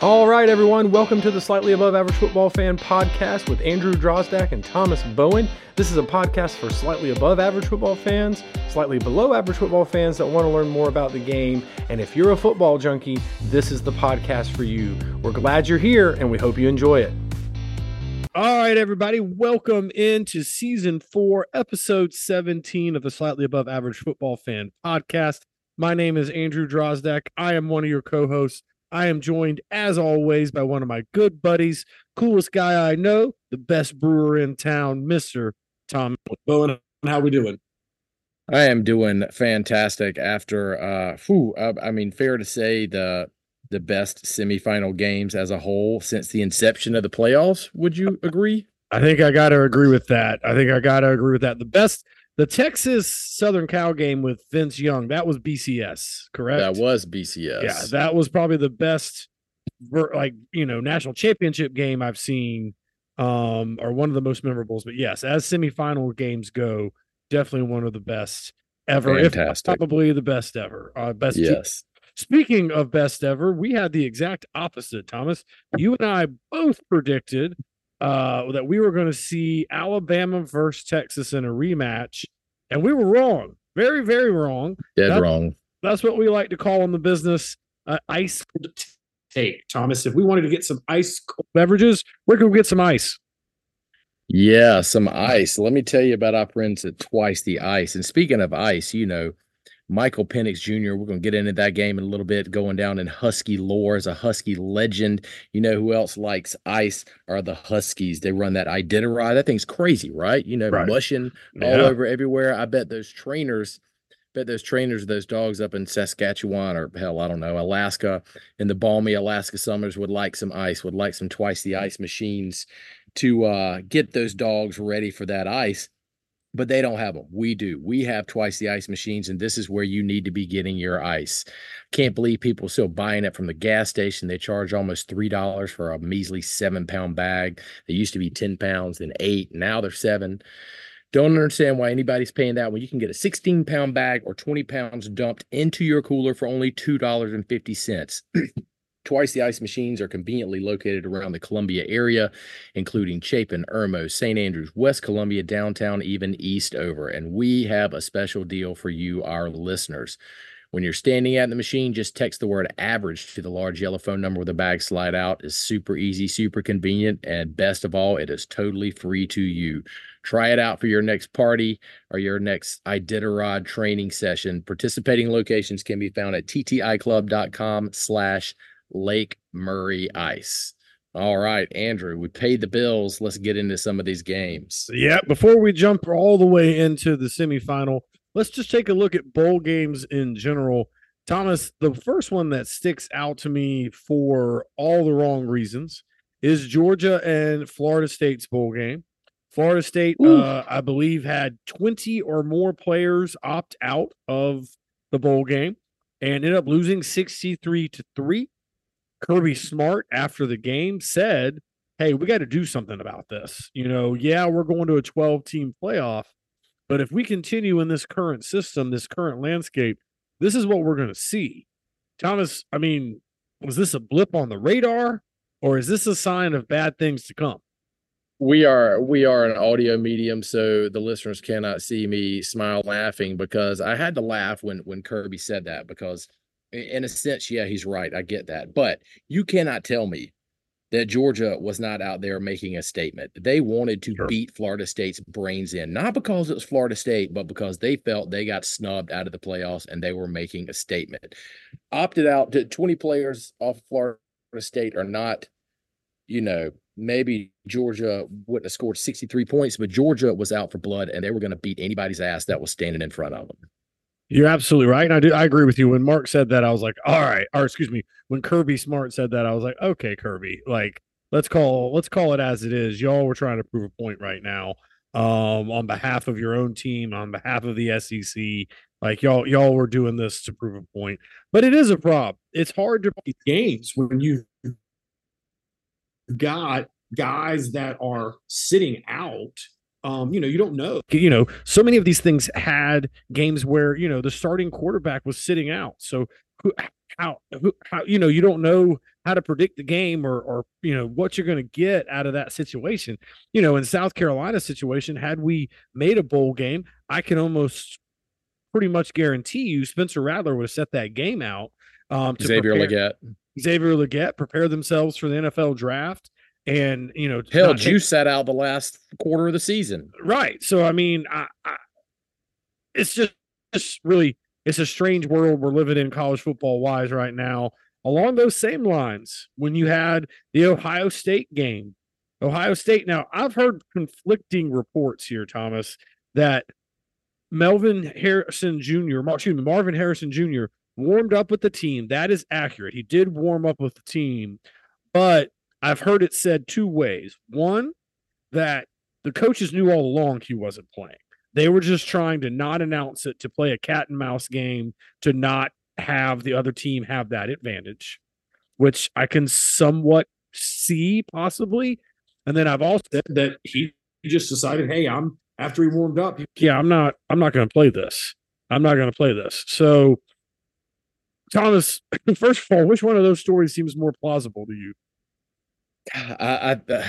All right, everyone, welcome to the Slightly Above Average Football Fan podcast with Andrew Drozdak and Thomas Bowen. This is a podcast for slightly above average football fans, slightly below average football fans that want to learn more about the game. And if you're a football junkie, this is the podcast for you. We're glad you're here and we hope you enjoy it. All right, everybody, welcome into season four, episode 17 of the Slightly Above Average Football Fan podcast. My name is Andrew Drozdak. I am one of your co hosts. I am joined, as always, by one of my good buddies, coolest guy I know, the best brewer in town, Mister Tom Bowen. How we doing? I am doing fantastic. After, uh, whew, uh, I mean, fair to say the the best semifinal games as a whole since the inception of the playoffs. Would you agree? I think I got to agree with that. I think I got to agree with that. The best the Texas Southern Cal game with Vince Young, that was BCS, correct? That was BCS. Yeah, that was probably the best like, you know, national championship game I've seen um or one of the most memorables, but yes, as semifinal games go, definitely one of the best ever. Fantastic. If probably the best ever. Uh best Yes. Speaking of best ever, we had the exact opposite, Thomas. You and I both predicted uh, that we were going to see Alabama versus Texas in a rematch, and we were wrong. Very, very wrong. Dead that's, wrong. That's what we like to call in the business uh, ice take, Thomas. If we wanted to get some ice cold beverages, where can we get some ice? Yeah, some ice. Let me tell you about our friends at Twice the Ice. And speaking of ice, you know, Michael Penix Jr. We're going to get into that game in a little bit, going down in Husky lore as a Husky legend. You know who else likes ice are the Huskies. They run that Iditarod. That thing's crazy, right? You know, right. mushing yeah. all over everywhere. I bet those trainers, bet those trainers, those dogs up in Saskatchewan or hell, I don't know, Alaska, in the balmy Alaska summers would like some ice, would like some twice the ice machines to uh, get those dogs ready for that ice but they don't have them. We do. We have twice the ice machines, and this is where you need to be getting your ice. Can't believe people still buying it from the gas station. They charge almost three dollars for a measly seven pound bag. They used to be ten pounds, then eight. Now they're seven. Don't understand why anybody's paying that when you can get a 16 pound bag or 20 pounds dumped into your cooler for only $2.50. Twice the ice machines are conveniently located around the Columbia area, including Chapin, Irmo, St. Andrews, West Columbia, downtown, even Eastover. And we have a special deal for you, our listeners. When you're standing at the machine, just text the word average to the large yellow phone number with a bag slide out. It's super easy, super convenient, and best of all, it is totally free to you. Try it out for your next party or your next Iditarod training session. Participating locations can be found at tticlub.com slash Lake Murray Ice. All right, Andrew, we paid the bills. Let's get into some of these games. Yeah, before we jump all the way into the semifinal, let's just take a look at bowl games in general. Thomas, the first one that sticks out to me for all the wrong reasons is Georgia and Florida State's bowl game. Florida State, uh, I believe, had 20 or more players opt out of the bowl game and ended up losing 63 to 3. Kirby Smart after the game said, Hey, we got to do something about this. You know, yeah, we're going to a 12 team playoff, but if we continue in this current system, this current landscape, this is what we're going to see. Thomas, I mean, was this a blip on the radar or is this a sign of bad things to come? we are we are an audio medium so the listeners cannot see me smile laughing because i had to laugh when when kirby said that because in a sense, yeah, he's right. I get that. But you cannot tell me that Georgia was not out there making a statement. They wanted to sure. beat Florida State's brains in, not because it was Florida State, but because they felt they got snubbed out of the playoffs and they were making a statement. Opted out to 20 players off Florida State are not, you know, maybe Georgia wouldn't have scored 63 points, but Georgia was out for blood and they were going to beat anybody's ass that was standing in front of them. You're absolutely right. And I do I agree with you. When Mark said that, I was like, all right, or excuse me, when Kirby Smart said that, I was like, okay, Kirby, like let's call let's call it as it is. Y'all were trying to prove a point right now. Um, on behalf of your own team, on behalf of the SEC. Like y'all, y'all were doing this to prove a point. But it is a problem. It's hard to play games when you got guys that are sitting out um, you know, you don't know. You know, so many of these things had games where you know the starting quarterback was sitting out. So who, how, who, how, you know, you don't know how to predict the game or or you know what you're going to get out of that situation. You know, in South Carolina situation, had we made a bowl game, I can almost pretty much guarantee you Spencer Rattler would have set that game out. Um, to Xavier prepare, Legette. Xavier Legette prepare themselves for the NFL draft, and you know, Hell, take- Juice sat out the last quarter of the season. right. So I mean, I, I, it's just just really it's a strange world we're living in college football wise right now. Along those same lines, when you had the Ohio State game, Ohio State. Now I've heard conflicting reports here, Thomas, that Melvin Harrison Jr. Excuse me, Marvin Harrison Jr. warmed up with the team. That is accurate. He did warm up with the team, but I've heard it said two ways. One, that the coaches knew all along he wasn't playing. They were just trying to not announce it to play a cat and mouse game to not have the other team have that advantage, which I can somewhat see possibly. And then I've also said that he just decided, hey, I'm after he warmed up, yeah, I'm not, I'm not going to play this. I'm not going to play this. So, Thomas, first of all, which one of those stories seems more plausible to you? I, I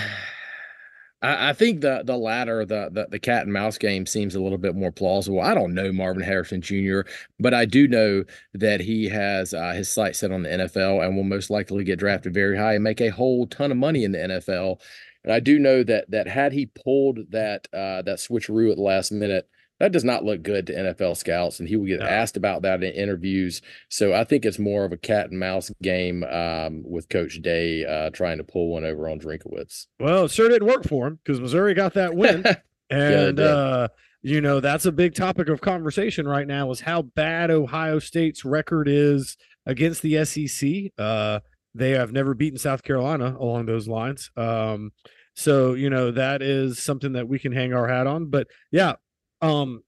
I think the the latter, the, the the cat and mouse game, seems a little bit more plausible. I don't know Marvin Harrison Jr., but I do know that he has uh, his sights set on the NFL and will most likely get drafted very high and make a whole ton of money in the NFL. And I do know that that had he pulled that uh, that switcheroo at the last minute, that does not look good to NFL scouts, and he will get No. asked about that in interviews. So I think it's more of a cat and mouse game um, with Coach Day uh, trying to pull one over on Drinkwitz. Well, it sure didn't work for him because Missouri got that win. And did. uh, you know, that's a big topic of conversation right now is how bad Ohio State's record is against the SEC. Uh, they have never beaten South Carolina along those lines. Um, so you know that is something that we can hang our hat on. But yeah, um,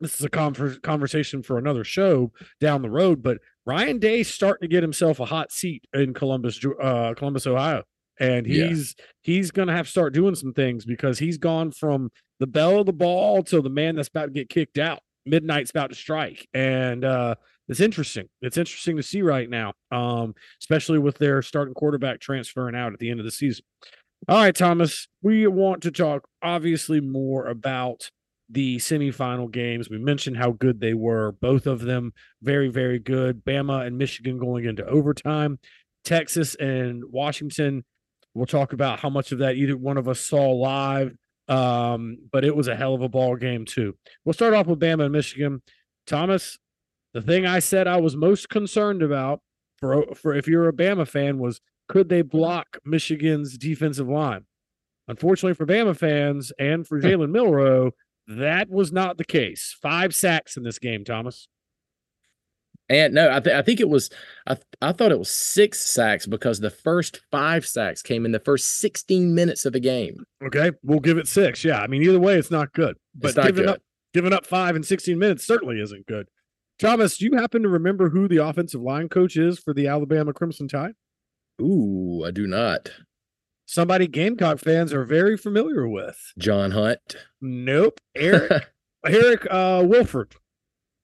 this is a conver- conversation for another show down the road. But Ryan Day's starting to get himself a hot seat in Columbus, uh, Columbus, Ohio, and Yeah. he's he's going to have to start doing some things because he's gone from the bell of the ball to the man that's about to get kicked out. Midnight's about to strike, and uh, it's interesting. It's interesting to see right now, um, especially with their starting quarterback transferring out at the end of the season. All right, Thomas, we want to talk obviously more about the semifinal games. We mentioned how good they were, both of them very, very good. Bama and Michigan going into overtime, Texas and Washington. We'll talk about how much of that either one of us saw live, um, but it was a hell of a ball game too. We'll start off with Bama and Michigan. Thomas, the thing I said I was most concerned about for for if you're a Bama fan was could they block Michigan's defensive line? Unfortunately for Bama fans and for Jalen Milroe, that was not the case. Five sacks in this game, Thomas. And no, I, th- I think it was, I, th- I thought it was six sacks because the first five sacks came in the first 16 minutes of the game. Okay, we'll give it six. Yeah, I mean either way, it's not good. But not giving good. up giving up five in 16 minutes certainly isn't good. Thomas, do you happen to remember who the offensive line coach is for the Alabama Crimson Tide? Ooh, I do not. Somebody Gamecock fans are very familiar with. John Hunt. Nope. Eric Eric uh Wilford.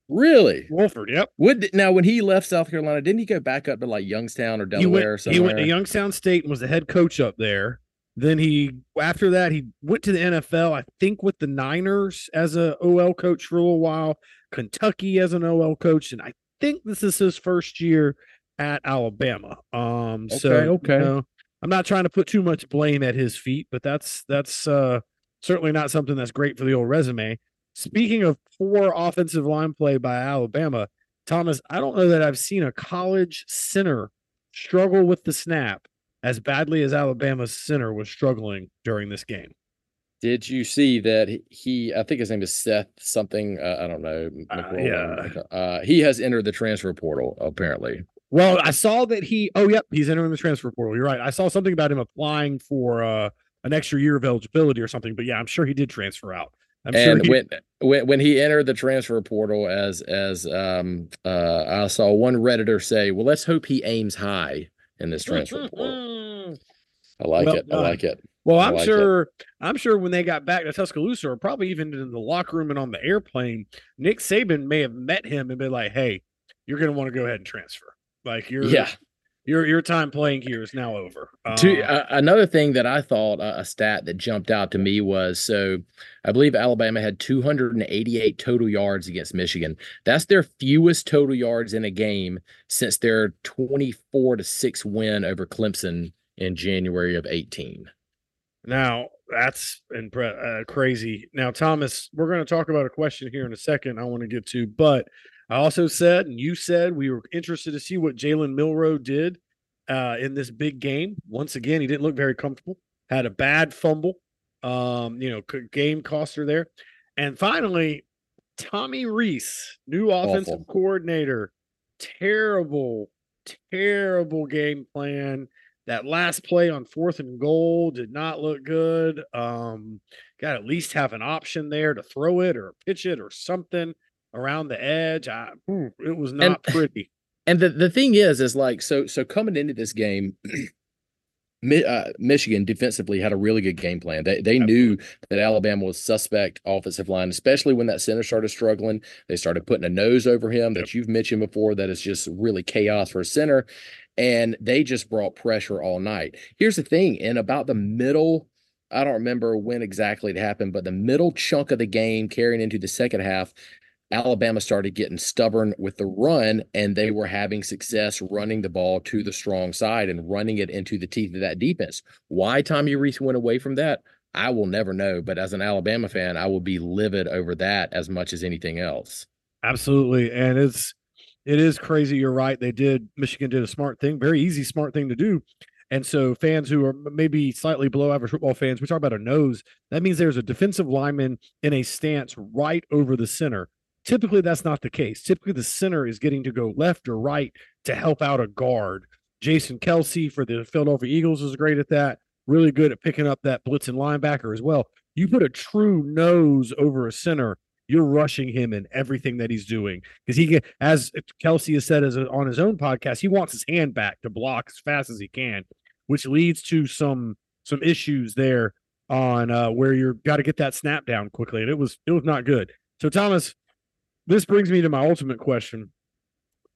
really? Wolford, yep. Would now when he left South Carolina, didn't he go back up to like Youngstown or he Delaware or went, he went to Youngstown State and was the head coach up there. Then he after that he went to the NFL, I think with the Niners as a OL coach for a little while, Kentucky as an OL coach, and I think this is his first year at Alabama. Um so Okay, you know, I'm not trying to put too much blame at his feet, but that's that's uh certainly not something that's great for the old resume. Speaking of poor offensive line play by Alabama, Thomas, I don't know that I've seen a college center struggle with the snap as badly as Alabama's center was struggling during this game. Did you see that he-? I think his name is Seth something. Uh, I don't know. McRowan. Uh, he has entered the transfer portal apparently. Well, I saw that he oh yep, he's entering the transfer portal. You're right. I saw something about him applying for uh an extra year of eligibility or something, but yeah, I'm sure he did transfer out. I'm sure and he, when when when he entered the transfer portal, as as um uh I saw one redditor say, "Well, let's hope he aims high in this transfer portal." I like Well it. I like it. Well, I'm like it. sure. I'm sure when they got back to Tuscaloosa, or probably even in the locker room and on the airplane, Nick Saban may have met him and been like, "Hey, you're going to want to go ahead and transfer. Like you're, Yeah, your your time playing here is now over. To, uh, uh, another thing that I thought uh, a stat that jumped out to me was so I believe Alabama had 288 total yards against Michigan. That's their fewest total yards in a game since their 24 to 6 win over Clemson in January of 18. Now, that's impre- uh, crazy. Now, Thomas, we're going to talk about a question here in a second I want to get to, but I also said, and you said, we were interested to see what Jalen Milroe did uh, in this big game. Once again, he didn't look very comfortable. Had a bad fumble, um, you know, game coster there. And finally, Tommy Rees, new offensive Awful. coordinator. Terrible, terrible game plan. That last play on fourth and goal did not look good. Um, got at least have an option there to throw it or pitch it or something around the edge. I, it was not and, pretty. And the, the thing is, is like, so, so coming into this game, uh, Michigan defensively had a really good game plan. They they knew that Alabama was suspect offensive line, especially when that center started struggling. They started putting a nose over him that you've mentioned before. That is just really chaos for a center, and they just brought pressure all night. Here's the thing: in about the middle I don't remember when exactly it happened, but the middle chunk of the game carrying into the second half, Alabama started getting stubborn with the run, and they were having success running the ball to the strong side and running it into the teeth of that defense. Why Tommy Rees went away from that, I will never know. But as an Alabama fan, I will be livid over that as much as anything else. Absolutely, and it's it is crazy. You're right. They did. Michigan did a smart thing, very easy, smart thing to do. And so, fans who are maybe slightly below average football fans, we talk about a nose. That means there's a defensive lineman in a stance right over the center Typically, that's not the case. Typically, the center is getting to go left or right to help out a guard. Jason Kelce for the Philadelphia Eagles is great at that. Really good at picking up that blitzing linebacker as well. You put a true nose over a center, you're rushing him in everything that he's doing because he, as Kelce has said as a, on his own podcast, he wants his hand back to block as fast as he can, which leads to some some issues there on uh, where you're got to get that snap down quickly, and it was it was not good. So Thomas, this brings me to my ultimate question.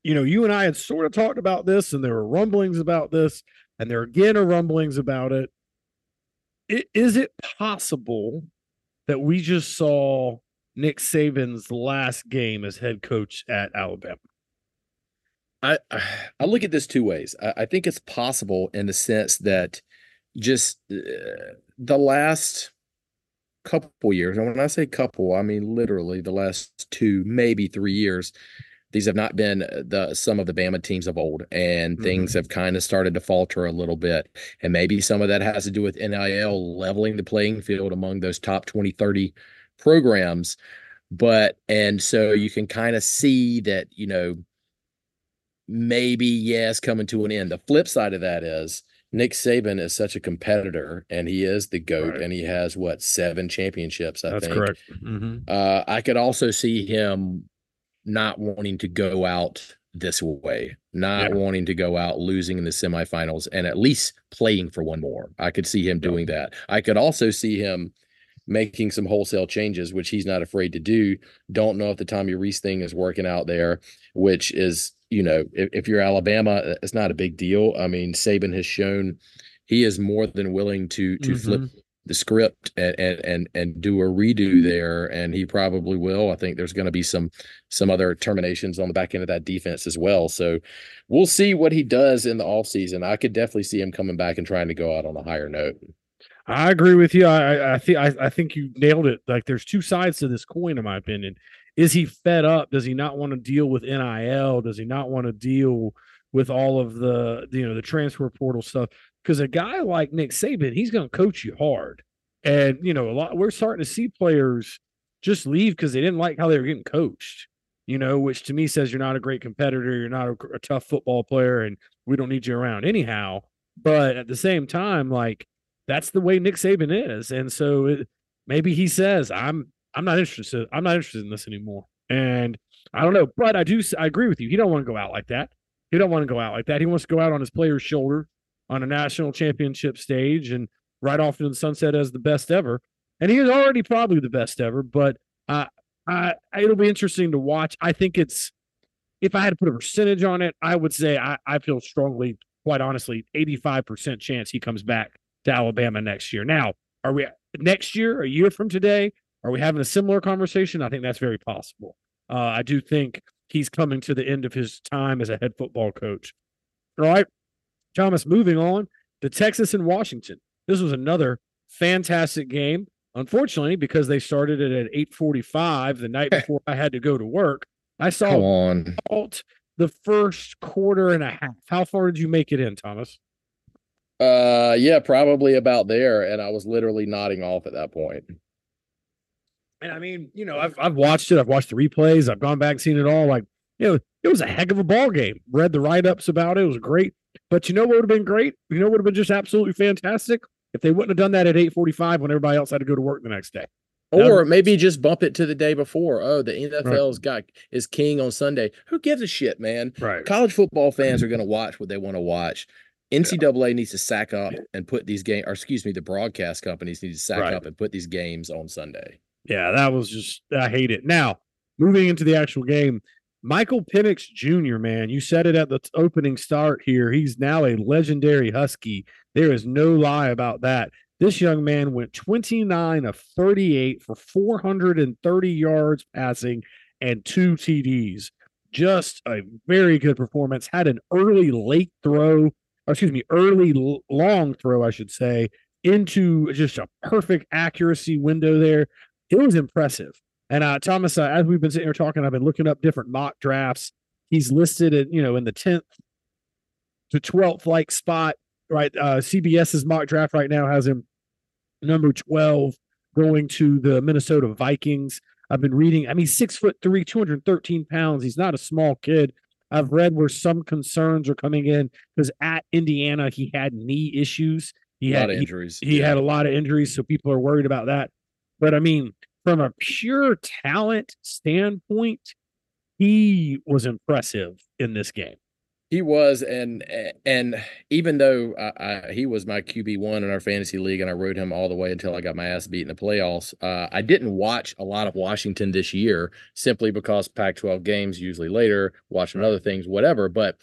You know, you and I had sort of talked about this, and there were rumblings about this, and there again are rumblings about it. it is it possible that we just saw Nick Saban's last game as head coach at Alabama? I I look at this two ways. I, I think it's possible in the sense that just uh, the last couple years, and when I say couple, I mean literally the last two, maybe three years. These have not been uh, the some of the Bama teams of old, and mm-hmm. things have kind of started to falter a little bit. And maybe some of that has to do with NIL leveling the playing field among those top 20, 30 programs. But and so you can kind of see that, you know, maybe yes, coming to an end. The flip side of that is Nick Saban is such a competitor, and he is the goat, right. and he has what seven championships. I That's think. correct. Mm-hmm. Uh, I could also see him not wanting to go out this way, not yeah. wanting to go out losing in the semifinals, and at least playing for one more. I could see him doing that. I could also see him making some wholesale changes, which he's not afraid to do. Don't know if the Tommy Rees thing is working out there, which is you know, if, if you're Alabama, it's not a big deal. I mean, Saban has shown he is more than willing to to mm-hmm. flip the script and, and and and do a redo there and he probably will. I think there's going to be some some other terminations on the back end of that defense as well. So we'll see what he does in the offseason. I could definitely see him coming back and trying to go out on a higher note. I agree with you. I i think I, I think you nailed it. Like there's two sides to this coin in my opinion is he fed up? Does he not want to deal with NIL? Does he not want to deal with all of the you know the transfer portal stuff? Because a guy like Nick Saban, he's going to coach you hard, and you know a lot. We're starting to see players just leave because they didn't like how they were getting coached. You know, which to me says you're not a great competitor, you're not a, a tough football player, and we don't need you around anyhow. But at the same time, like that's the way Nick Saban is, and so it, maybe he says, "I'm I'm not interested. I'm not interested in this anymore. And I don't know, but I do. I agree with you. He don't want to go out like that. He don't want to go out like that. He wants to go out on his player's shoulder on a national championship stage and ride off into the sunset as the best ever. And he is already probably the best ever. But uh, I, it'll be interesting to watch. I think it's if I had to put a percentage on it, I would say I, I feel strongly quite honestly, 85% chance he comes back to Alabama next year. Now, are we next year, a year from today? Are we having a similar conversation? I think that's very possible. Uh, I do think he's coming to the end of his time as a head football coach. All right, Thomas, moving on to Texas and Washington. This was another fantastic game. Unfortunately, because they started it at 8:45 the night before I had to go to work, I saw Come on. the first quarter and a half. How far did you make it in, Thomas? Uh, yeah, probably about there. And I was literally nodding off at that point. And I mean, you know, I've I've watched it. I've watched the replays. I've gone back, seen it all. Like, you know, it was a heck of a ball game. Read the write ups about it. It was great. But you know what would have been great? You know what would have been just absolutely fantastic if they wouldn't have done that at eight forty five when everybody else had to go to work the next day. Or maybe just bump it to the day before. Oh, the NFL's got is king on Sunday. Who gives a shit, man? Right. College football fans are going to watch what they want to watch. NCAA needs to sack up and put these games, or excuse me, the broadcast companies need to sack Right. up and put these games on Sunday. Yeah, that was just I hate it. Now, moving into the actual game, Michael Penix Jr., man, you said it at the opening start here. He's now a legendary Husky. There is no lie about that. This young man went 29 of 38 for 430 yards passing and two TDs. Just a very good performance. Had an early late throw, excuse me, early long throw, I should say, into just a perfect accuracy window there it was impressive. And uh, Thomas, uh, as we've been sitting here talking, I've been looking up different mock drafts. He's listed at you know in the tenth to twelfth like spot. Right, uh, CBS's mock draft right now has him number twelve, going to the Minnesota Vikings. I've been reading. I mean, six foot three, two hundred thirteen pounds. He's not a small kid. I've read where some concerns are coming in because at Indiana he had knee issues. He A lot had of he- injuries. he Yeah. had a lot of injuries, so people are worried about that. But I mean, from a pure talent standpoint, he was impressive in this game. He was, and and even though I, I, he was my QB one in our fantasy league, and I rode him all the way until I got my ass beat in the playoffs. Uh, I didn't watch a lot of Washington this year simply because Pac-12 games usually later, watching other things, whatever. But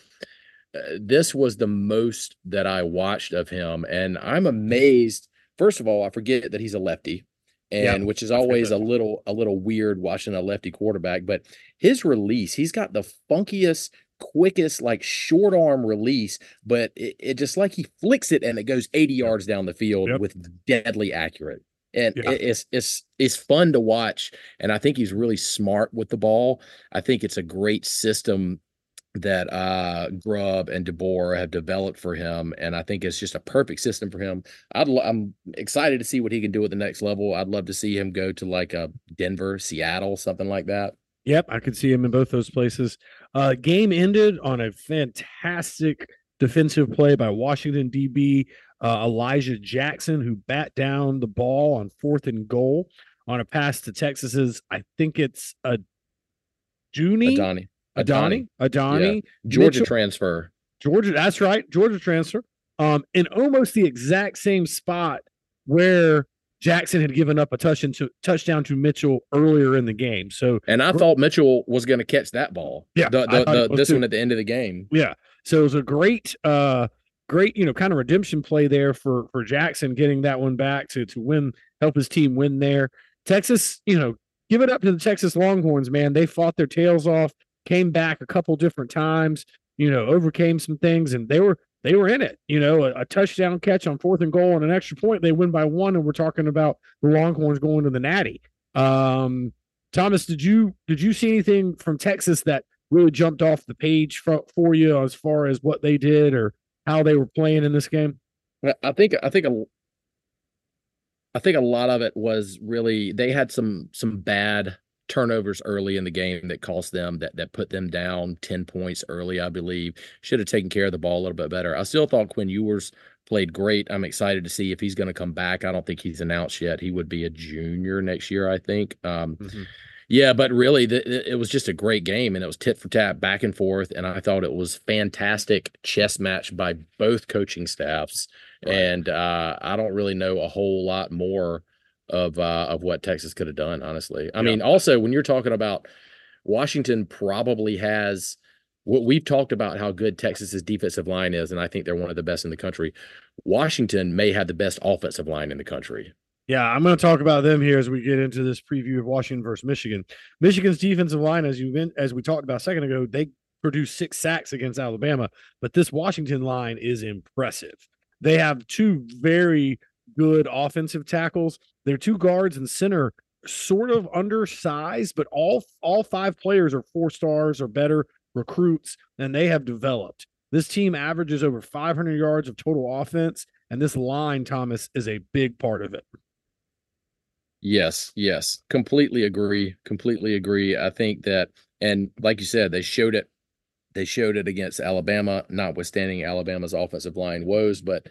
uh, this was the most that I watched of him, and I'm amazed. First of all, I forget that he's a lefty, Yeah, and which is always a little a little weird watching a lefty quarterback. But his release, he's got the funkiest quickest like short arm release, but it, it just like he flicks it and it goes 80 yards down the field Yep. with deadly accurate. And Yeah. it- it's it's it's fun to watch. And I think he's really smart with the ball. I think it's a great system that uh Grubb and DeBoer have developed for him. And I think it's just a perfect system for him. I'd lo- I'm excited to see what he can do at the next level. I'd love to see him go to like a Denver, Seattle, something like that. Yep, I could see him in both those places. Uh, game ended on a fantastic defensive play by Washington DB uh, Elijah Jackson, who bat down the ball on fourth and goal on a pass to Texas's. I think it's a Junie Adonai. Adonai Adonai Georgia Mitchell- transfer. Georgia. That's right, Georgia transfer. Um, in almost the exact same spot where Jackson had given up a touch into, touchdown to Mitchell earlier in the game. So And I thought Mitchell was going to catch that ball. Yeah, the, the, the, this too. one at the end of the game. Yeah. So it was a great uh great, you know, kind of redemption play there for for Jackson getting that one back to to win help his team win there. Texas, you know, give it up to the Texas Longhorns, man. They fought their tails off, came back a couple different times, you know, overcame some things and they were they were in it, you know, a, a touchdown catch on fourth and goal and an extra point. They win by one, and we're talking about the Longhorns going to the Natty. Um, Thomas, did you did you see anything from Texas that really jumped off the page for, for you as far as what they did or how they were playing in this game? I think I think a I think a lot of it was really they had some some bad turnovers early in the game that cost them that that put them down 10 points early, I believe. Should have taken care of the ball a little bit better. I still thought Quinn Ewers played great. I'm excited to see if he's going to come back. I don't think he's announced yet. He would be a junior next year, I think. Um Yeah, but really, the- it was just a great game, and it was tit for tat, back and forth. And I thought it was fantastic chess match by both coaching staffs. Right. And uh, I don't really know a whole lot more of uh, of what Texas could have done. Honestly, I Yeah. mean, also when you're talking about Washington, probably has what we've talked about how good Texas's defensive line is, and I think they're one of the best in the country. Washington may have the best offensive line in the country. Yeah, I'm going to talk about them here as we get into this preview of Washington versus Michigan. Michigan's defensive line, as you as we talked about a second ago, they produced six sacks against Alabama, but this Washington line is impressive. They have two very good offensive tackles. Their two guards and center sort of undersized, but all all five players are four stars or better recruits, and they have developed. This team averages over 500 yards of total offense, and this line, Thomas, is a big part of it. Yes, yes, completely agree. Completely agree. I think that, and like you said, they showed it. They showed it against Alabama, notwithstanding Alabama's offensive line woes, but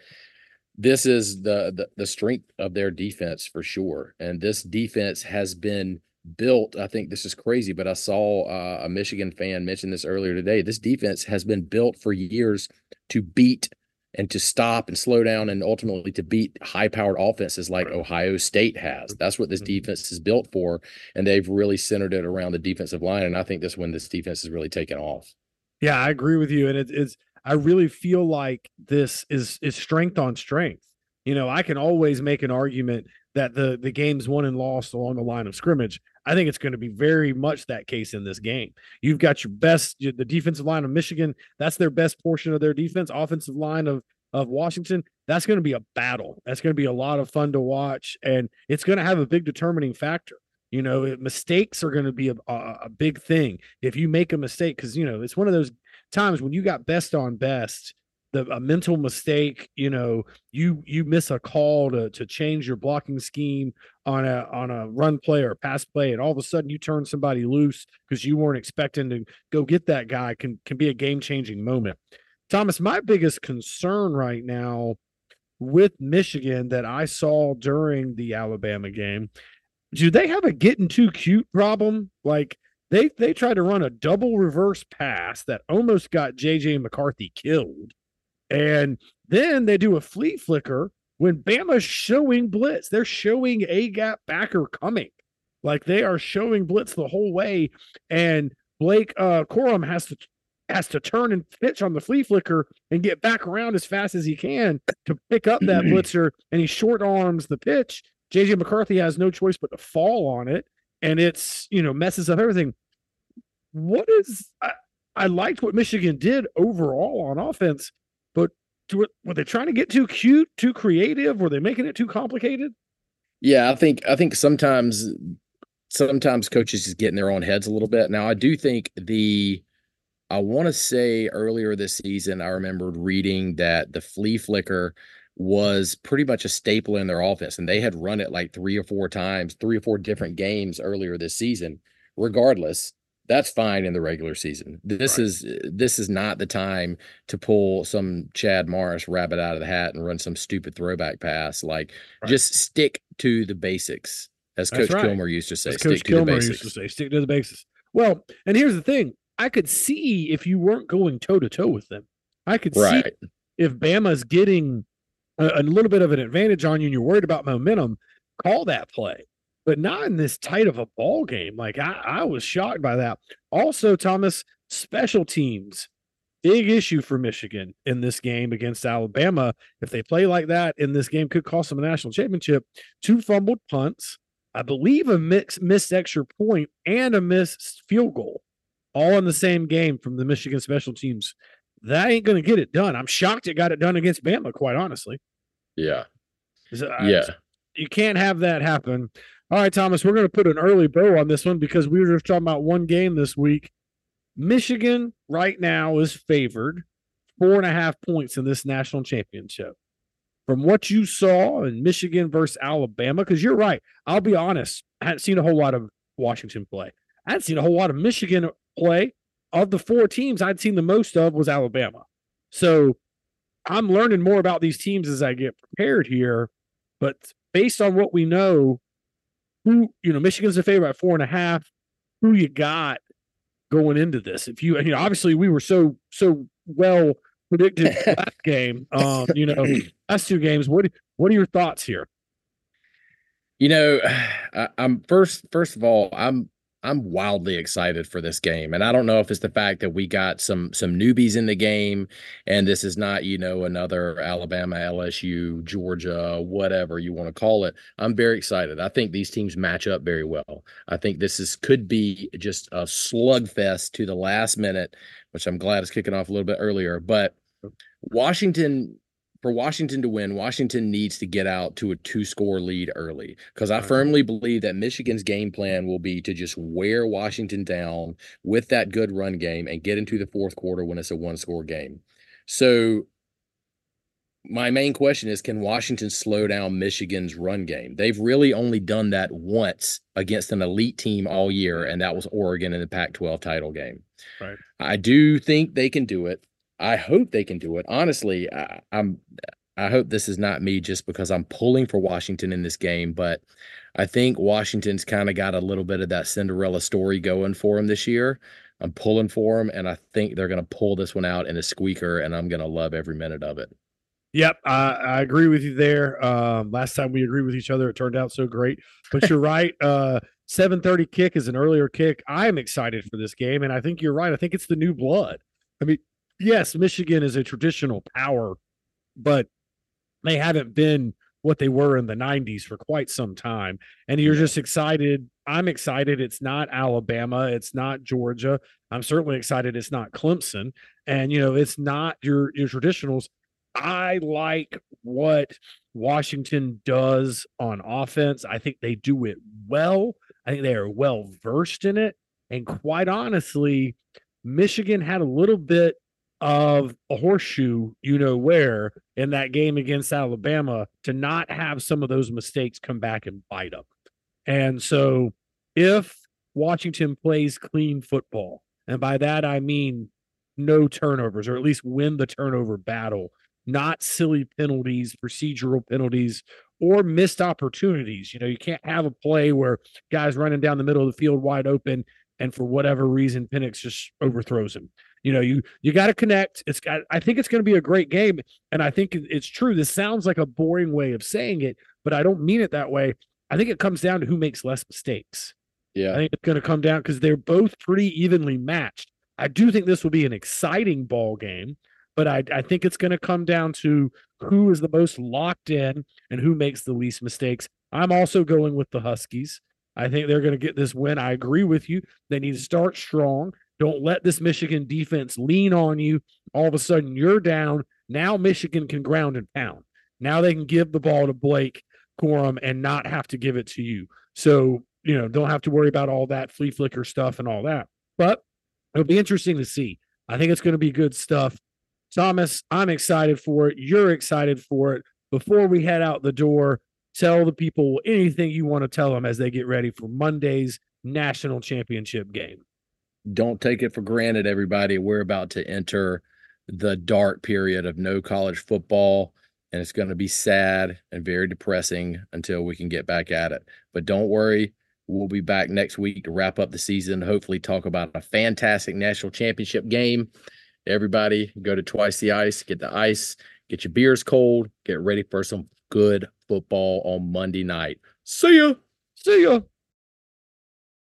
this is the, the the strength of their defense for sure. And this defense has been built. I think this is crazy, but I saw uh, a Michigan fan mention this earlier today. This defense has been built for years to beat and to stop and slow down and ultimately to beat high powered offenses like Ohio State has. That's what this mm-hmm. defense is built for. And they've really centered it around the defensive line. And I think this when this defense is really taken off. Yeah, I agree with you. And it, it's, I really feel like this is is strength on strength. You know, I can always make an argument that the the game's won and lost along the line of scrimmage. I think it's going to be very much that case in this game. You've got your best, the defensive line of Michigan. That's their best portion of their defense. Offensive line of of Washington. That's going to be a battle. That's going to be a lot of fun to watch, and it's going to have a big determining factor. You know, mistakes are going to be a, a, a big thing. If you make a mistake, because you know it's one of those times when you got best on best the a mental mistake you know you you miss a call to to change your blocking scheme on a on a run play or pass play and all of a sudden you turn somebody loose because you weren't expecting to go get that guy can can be a game changing moment. Thomas my biggest concern right now with michigan that i saw during the alabama game do they have a getting too cute problem? Like they they tried to run a double reverse pass that almost got JJ McCarthy killed and then they do a flea flicker when Bama's showing blitz. They're showing a gap backer coming. Like they are showing blitz the whole way. And Blake uh Corum has to has to turn and pitch on the flea flicker and get back around as fast as he can to pick up that blitzer. And he short arms the pitch. JJ McCarthy has no choice but to fall on it. And it's, you know, messes up everything. What is I, I liked what Michigan did overall on offense, but were they trying to get too cute, too creative? Were they making it too complicated? Yeah, I think I think sometimes sometimes coaches just get in their own heads a little bit. Now, I do think the I want to say earlier this season, I remembered reading that the flea flicker was pretty much a staple in their offense, and they had run it like three or four times, three or four different games earlier this season. Regardless, that's fine in the regular season. This right. is eh, this is not the time to pull some Chad Morris rabbit out of the hat and run some stupid throwback pass. Like right. just stick to the basics, as Coach right. Kilmer used to say. As Coach Kilmer used to say, stick to the basics. Well, and here's the thing: I could see if you weren't going toe to toe with them. I could see if Bama's getting a, a little bit of an advantage on you, and you're worried about momentum. Call that play but not in this tight of a ball game. Like I, I was shocked by that. Also, Thomas, special teams, big issue for Michigan in this game against Alabama. If they play like that in this game, could cost them a national championship. Two fumbled punts, I believe a mix, missed extra point and a missed field goal, all in the same game from the Michigan special teams. That ain't going to get it done. I'm shocked it got it done against Bama, quite honestly. Yeah. yeah. You can't have that happen. All right, Thomas, we're going to put an early bow on this one because we were just talking about one game this week. Michigan right now is favored four and a half points in this national championship. From what you saw in Michigan versus Alabama, because you're right, I'll be honest, I hadn't seen a whole lot of Washington play. I hadn't seen a whole lot of Michigan play. Of the four teams I'd seen the most of was Alabama. So I'm learning more about these teams as I get prepared here. But based on what we know, who you know Michigan's a favorite at four and a half. Who you got going into this? If you you know obviously we were so so well predicted last game. Um, you know, last two games. What what are your thoughts here? You know, I, I'm first first of all, I'm I'm wildly excited for this game. And I don't know if it's the fact that we got some some newbies in the game and this is not, you know, another Alabama, LSU, Georgia, whatever you want to call it. I'm very excited. I think these teams match up very well. I think this is could be just a slugfest to the last minute, which I'm glad is kicking off a little bit earlier, but Washington for Washington to win, Washington needs to get out to a two score lead early because I firmly believe that Michigan's game plan will be to just wear Washington down with that good run game and get into the fourth quarter when it's a one score game. So, my main question is can Washington slow down Michigan's run game? They've really only done that once against an elite team all year, and that was Oregon in the Pac 12 title game. Right. I do think they can do it. I hope they can do it. Honestly, I, I'm I hope this is not me just because I'm pulling for Washington in this game, but I think Washington's kind of got a little bit of that Cinderella story going for them this year. I'm pulling for them, and I think they're going to pull this one out in a squeaker, and I'm going to love every minute of it. Yep, I, I agree with you there. Um, last time we agreed with each other, it turned out so great. But you're right. Uh, 7:30 kick is an earlier kick. I am excited for this game, and I think you're right. I think it's the new blood. I mean, yes, Michigan is a traditional power, but they haven't been what they were in the 90s for quite some time. And you're just excited. I'm excited. It's not Alabama. It's not Georgia. I'm certainly excited. It's not Clemson. And, you know, it's not your, your traditionals. I like what Washington does on offense. I think they do it well. I think they are well versed in it. And quite honestly, Michigan had a little bit of a horseshoe, you know where, in that game against Alabama to not have some of those mistakes come back and bite them. And so if Washington plays clean football, and by that I mean no turnovers, or at least win the turnover battle, not silly penalties, procedural penalties, or missed opportunities. You know, you can't have a play where guys running down the middle of the field wide open, and for whatever reason, Penix just overthrows him. You know, you you got to connect. It's got. I think it's going to be a great game, and I think it's true. This sounds like a boring way of saying it, but I don't mean it that way. I think it comes down to who makes less mistakes. Yeah, I think it's going to come down because they're both pretty evenly matched. I do think this will be an exciting ball game, but I, I think it's going to come down to who is the most locked in and who makes the least mistakes. I'm also going with the Huskies. I think they're going to get this win. I agree with you. They need to start strong. Don't let this Michigan defense lean on you. All of a sudden, you're down. Now Michigan can ground and pound. Now they can give the ball to Blake Corum and not have to give it to you. So, you know, don't have to worry about all that flea flicker stuff and all that. But it'll be interesting to see. I think it's going to be good stuff. Thomas, I'm excited for it. You're excited for it. Before we head out the door, tell the people anything you want to tell them as they get ready for Monday's national championship game don't take it for granted, everybody. We're about to enter the dark period of no college football, and it's going to be sad and very depressing until we can get back at it. But don't worry, we'll be back next week to wrap up the season, hopefully, talk about a fantastic national championship game. Everybody, go to Twice the Ice, get the ice, get your beers cold, get ready for some good football on Monday night. See ya. See ya.